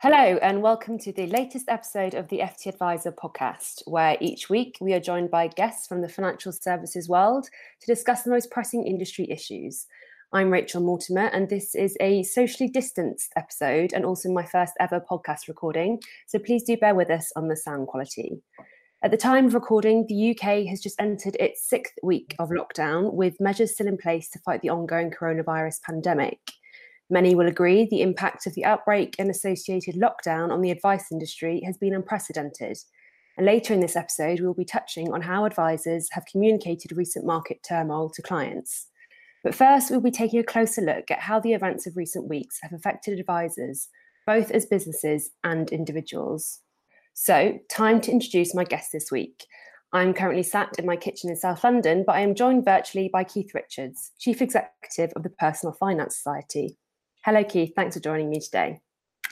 Hello, and welcome to the latest episode of the FT Adviser podcast, where each week we are joined by guests from the financial services world to discuss the most pressing industry issues. I'm Rachel Mortimer, and this is a socially distanced episode and also my first ever podcast recording. So please do bear with us on the sound quality. At the time of recording, the UK has just entered its sixth week of lockdown, with measures still in place to fight the ongoing coronavirus pandemic. Many will agree the impact of the outbreak and associated lockdown on the advice industry has been unprecedented. And later in this episode, we'll be touching on how advisors have communicated recent market turmoil to clients. But first, we'll be taking a closer look at how the events of recent weeks have affected advisors, both as businesses and individuals. So, time to introduce my guest this week. I'm currently sat in my kitchen in South London, but I am joined virtually by Keith Richards, Chief Executive of the Personal Finance Society. Hello, Keith. Thanks for joining me today.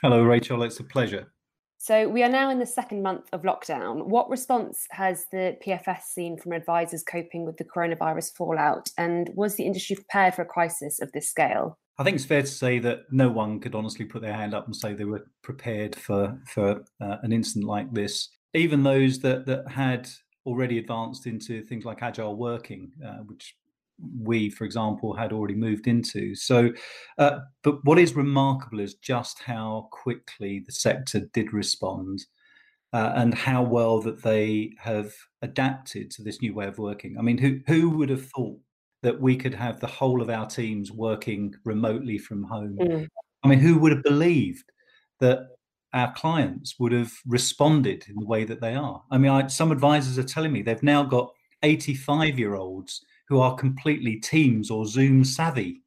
Hello, Rachel. It's a pleasure. So, we are now in the second month of lockdown. What response has the PFS seen from advisors coping with the coronavirus fallout? And was the industry prepared for a crisis of this scale? I think it's fair to say that no one could honestly put their hand up and say they were prepared for for uh, an incident like this. Even those that that had already advanced into things like agile working, uh, which we, for example, had already moved into. So, uh, but what is remarkable is just how quickly the sector did respond. Uh, and how well that they have adapted to this new way of working. I mean, who who would have thought that we could have the whole of our teams working remotely from home? Mm. I mean, who would have believed that our clients would have responded in the way that they are? I mean, I, some advisors are telling me they've now got 85 year olds who are completely Teams or Zoom savvy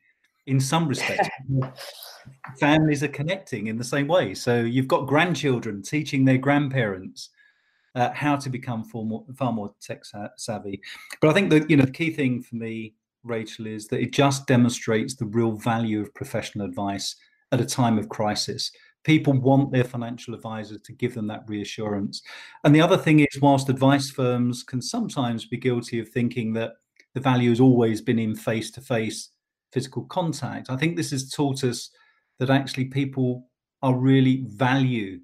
in some respects. Families are connecting in the same way. So you've got grandchildren teaching their grandparents uh, how to become far more, far more tech savvy. But I think that you know the key thing for me, Rachel, is that it just demonstrates the real value of professional advice at a time of crisis. People want their financial advisor to give them that reassurance. And the other thing is, whilst advice firms can sometimes be guilty of thinking that the value has always been in face to face physical contact. I think this has taught us that actually people are really value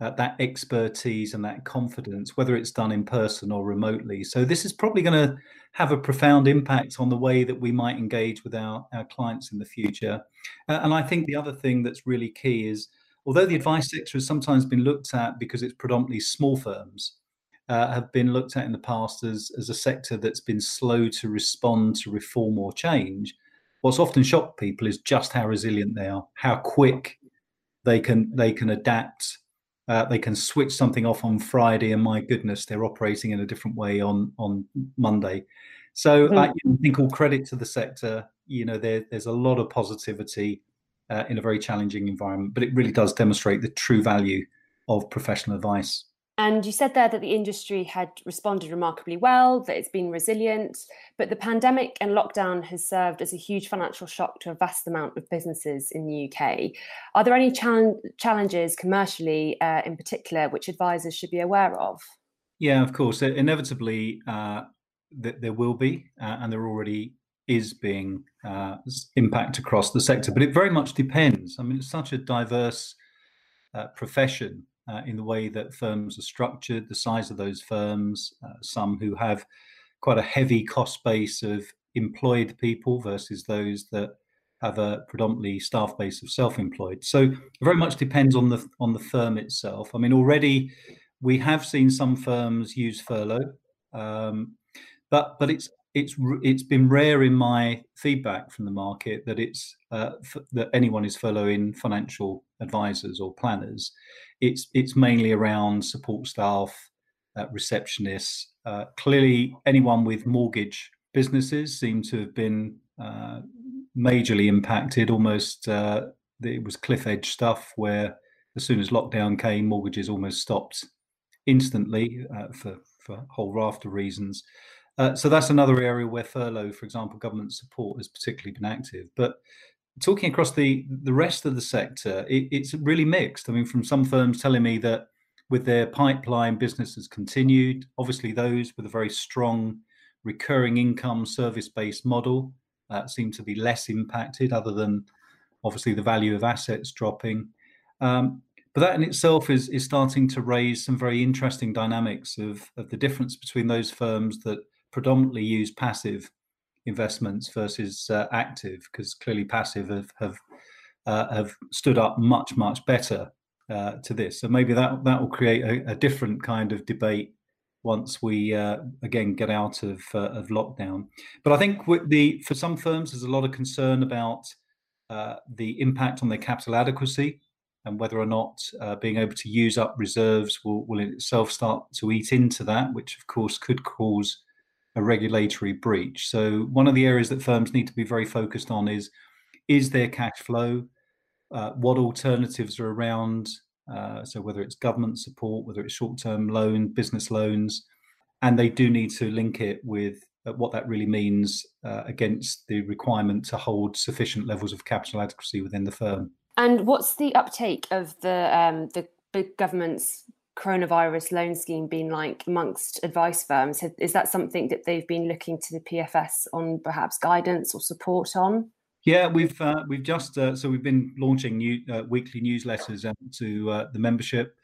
uh, that expertise and that confidence, whether it's done in person or remotely. So this is probably going to have a profound impact on the way that we might engage with our, our clients in the future. Uh, and I think the other thing that's really key is although the advice sector has sometimes been looked at because it's predominantly small firms, uh, have been looked at in the past as, as a sector that's been slow to respond to reform or change. What's often shocked people is just how resilient they are, how quick they can they can adapt. Uh, they can switch something off on Friday, and my goodness, they're operating in a different way on on Monday. So mm-hmm. I think all credit to the sector. You know, there, there's a lot of positivity uh, in a very challenging environment, but it really does demonstrate the true value of professional advice. And you said there that the industry had responded remarkably well, that it's been resilient, but the pandemic and lockdown has served as a huge financial shock to a vast amount of businesses in the UK. Are there any challenges commercially, uh, in particular, which advisors should be aware of? Yeah, of course. Inevitably, uh, th- there will be, uh, and there already is being uh, impact across the sector, but it very much depends. I mean, it's such a diverse uh, profession uh, in the way that firms are structured, the size of those firms, uh, some who have quite a heavy cost base of employed people versus those that have a predominantly staff base of self-employed. So it very much depends on the on the firm itself. I mean, already we have seen some firms use furlough, um, but but it's it's it's been rare in my feedback from the market that it's uh, f- that anyone is furloughing financial advisors or planners. It's it's mainly around support staff, uh, receptionists. Uh, clearly, anyone with mortgage businesses seem to have been uh, majorly impacted. Almost uh, it was cliff edge stuff where as soon as lockdown came, mortgages almost stopped instantly uh, for for a whole raft of reasons. Uh, so that's another area where furlough, for example, government support has particularly been active. But talking across the the rest of the sector, it, it's really mixed. I mean, from some firms telling me that with their pipeline, business has continued. Obviously, those with a very strong recurring income service based model uh, seem to be less impacted, other than obviously the value of assets dropping. Um, but that in itself is is starting to raise some very interesting dynamics of of the difference between those firms that predominantly use passive investments versus uh, active, because clearly passive have have, uh, have stood up much much better uh, to this. So maybe that that will create a, a different kind of debate once we uh, again get out of uh, of lockdown. But I think with the for some firms, there's a lot of concern about uh, the impact on their capital adequacy and whether or not being able to use up reserves will, will itself start to eat into that, which of course could cause a regulatory breach. So one of the areas that firms need to be very focused on is is their cash flow, uh, what alternatives are around, uh, so whether it's government support, whether it's short-term loan, business loans, and they do need to link it with uh, what that really means uh, against the requirement to hold sufficient levels of capital adequacy within the firm. And what's the uptake of the um, the big government's coronavirus loan scheme been like amongst advice firms? Is that something that they've been looking to the PFS on perhaps guidance or support on? Yeah, we've uh, we've just uh, so we've been launching new uh, weekly newsletters to uh, the membership.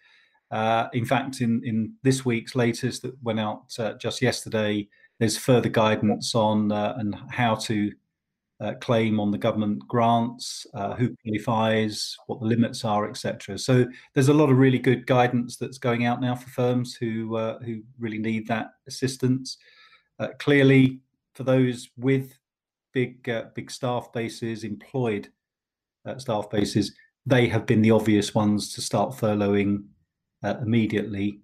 Uh, in fact, in in this week's latest that went out uh, just yesterday, there's further guidance on and how to uh, claim on the government grants, uh, who qualifies, what the limits are, etc. So there's a lot of really good guidance that's going out now for firms who uh, who really need that assistance. Uh, clearly, for those with big uh, big staff bases, employed uh, staff bases, they have been the obvious ones to start furloughing immediately.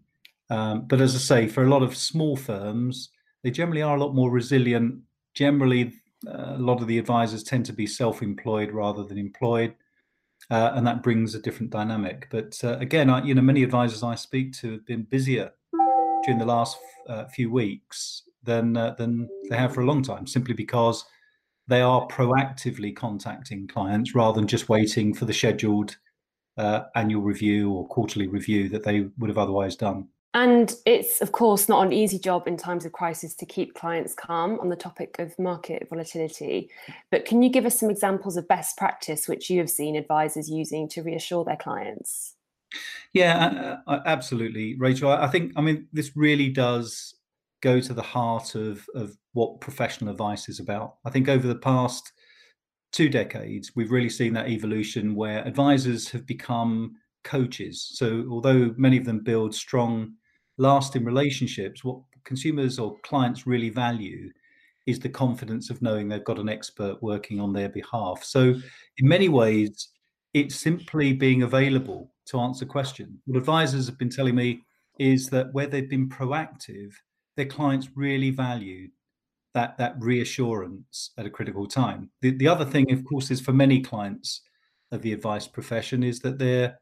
Um, but as I say, for a lot of small firms, they generally are a lot more resilient. Generally, a lot of the advisors tend to be self-employed rather than employed, uh, and that brings a different dynamic. But uh, again, I, you know, many advisors I speak to have been busier during the last uh, few weeks than uh, than they have for a long time, simply because they are proactively contacting clients rather than just waiting for the scheduled uh, annual review or quarterly review that they would have otherwise done. And it's, of course, not an easy job in times of crisis to keep clients calm on the topic of market volatility. But can you give us some examples of best practice which you have seen advisors using to reassure their clients? Yeah, absolutely, Rachel. I think, I mean, this really does go to the heart of, of what professional advice is about. I think over the past two decades, we've really seen that evolution where advisors have become coaches. So, although many of them build strong lasting relationships, what consumers or clients really value is the confidence of knowing they've got an expert working on their behalf. So, in many ways, it's simply being available to answer questions. What advisors have been telling me is that where they've been proactive, their clients really value that that reassurance at a critical time. The, the other thing, of course, is for many clients of the advice profession is that they're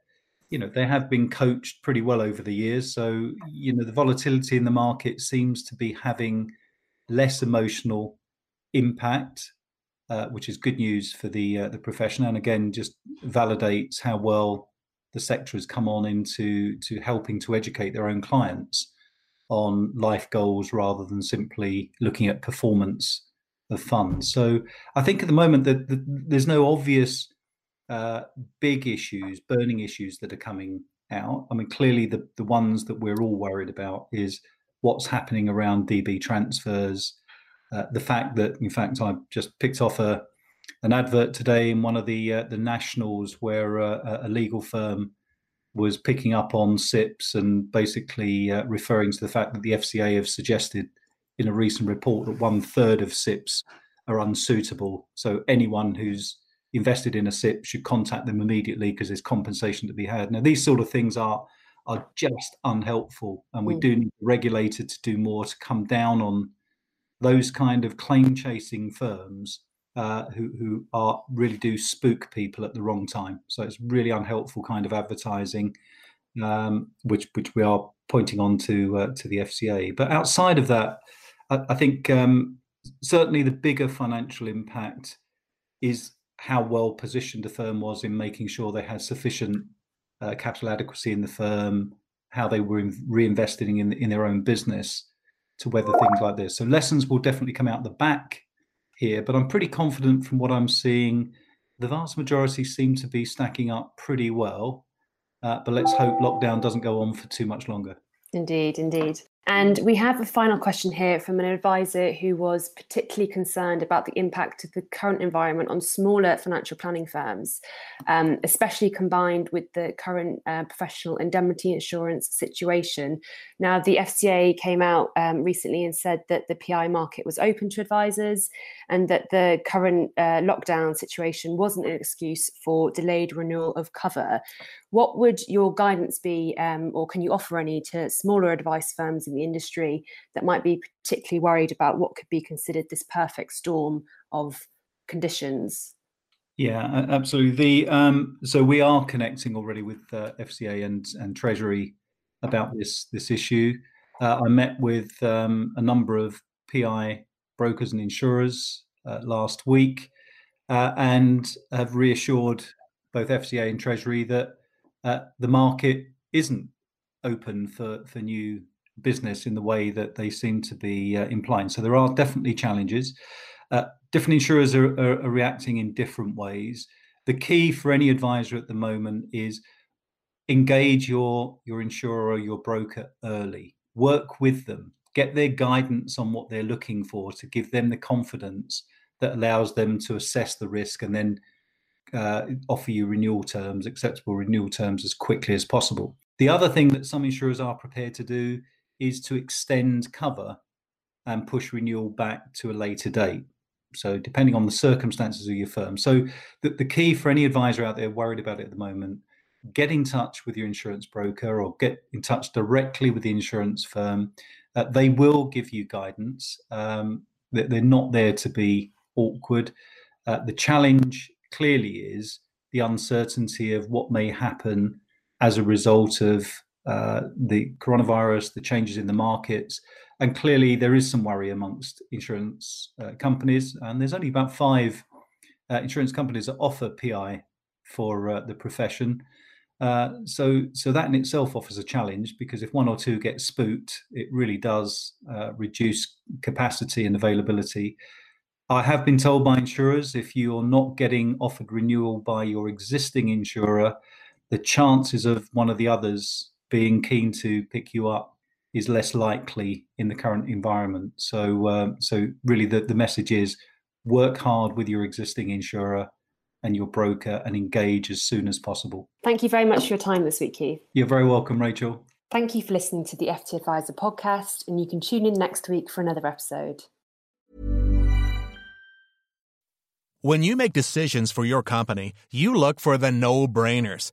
you know they have been coached pretty well over the years. So you know the volatility in the market seems to be having less emotional impact uh, which is good news for the uh, the profession. And again just validates how well the sector has come on into to helping to educate their own clients on life goals rather than simply looking at performance of funds. So i think at the moment that there's no obvious uh, big issues, burning issues that are coming out. I mean, clearly the the ones that we're all worried about is what's happening around DB transfers. Uh, the fact that, in fact, I just picked off a an advert today in one of the uh, the nationals where uh, a legal firm was picking up on SIPPs and basically uh, referring to the fact that the FCA have suggested in a recent report that one third of SIPPs are unsuitable. So anyone who's invested in a SIPP should contact them immediately because there's compensation to be had. Now, these sort of things are are just unhelpful, and we mm. do need the regulator to do more to come down on those kind of claim chasing firms uh, who who are really do spook people at the wrong time. So it's really unhelpful kind of advertising, um, which which we are pointing on to uh, to the FCA. But outside of that, I, I think um, certainly the bigger financial impact is how well positioned the firm was in making sure they had sufficient uh, capital adequacy in the firm, how they were in, reinvesting in in their own business to weather things like this. So lessons will definitely come out the back here, but I'm pretty confident from what I'm seeing. The vast majority seem to be stacking up pretty well. Uh, but let's hope lockdown doesn't go on for too much longer. Indeed, indeed. And we have a final question here from an advisor who was particularly concerned about the impact of the current environment on smaller financial planning firms, um, especially combined with the current uh, professional indemnity insurance situation. Now, the FCA came out um, recently and said that the PI market was open to advisors and that the current uh, lockdown situation wasn't an excuse for delayed renewal of cover. What would your guidance be, um, or can you offer any to smaller advice firms in the industry that might be particularly worried about what could be considered this perfect storm of conditions? Yeah, absolutely. The um, so we are connecting already with uh, FCA and and Treasury about this this issue. Uh, I met with um, a number of PI brokers and insurers uh, last week, uh, and have reassured both FCA and Treasury that uh, the market isn't open for for new business in the way that they seem to be uh, implying. So there are definitely challenges. Uh, different insurers are, are, are, reacting in different ways. The key for any advisor at the moment is engage your your insurer or your broker early. Work with them. Get their guidance on what they're looking for to give them the confidence that allows them to assess the risk and then uh, offer you renewal terms, acceptable renewal terms as quickly as possible. The other thing that some insurers are prepared to do is to extend cover and push renewal back to a later date. So, depending on the circumstances of your firm. So, the, the key for any advisor out there worried about it at the moment, get in touch with your insurance broker or get in touch directly with the insurance firm. Uh, they will give you guidance. Um, they're not there to be awkward. Uh, the challenge clearly is the uncertainty of what may happen as a result of uh, the coronavirus, the changes in the markets, and clearly there is some worry amongst insurance uh, companies. And there's only about five uh, insurance companies that offer PI for uh, the profession. Uh, so, so that in itself offers a challenge because if one or two get spooked, it really does uh, reduce capacity and availability. I have been told by insurers if you're not getting offered renewal by your existing insurer, the chances of one of the others being keen to pick you up is less likely in the current environment. So, um, so really, the, the message is work hard with your existing insurer and your broker and engage as soon as possible. Thank you very much for your time this week, Keith. You're very welcome, Rachel. Thank you for listening to the FT Adviser podcast, and you can tune in next week for another episode. When you make decisions for your company, you look for the no brainers.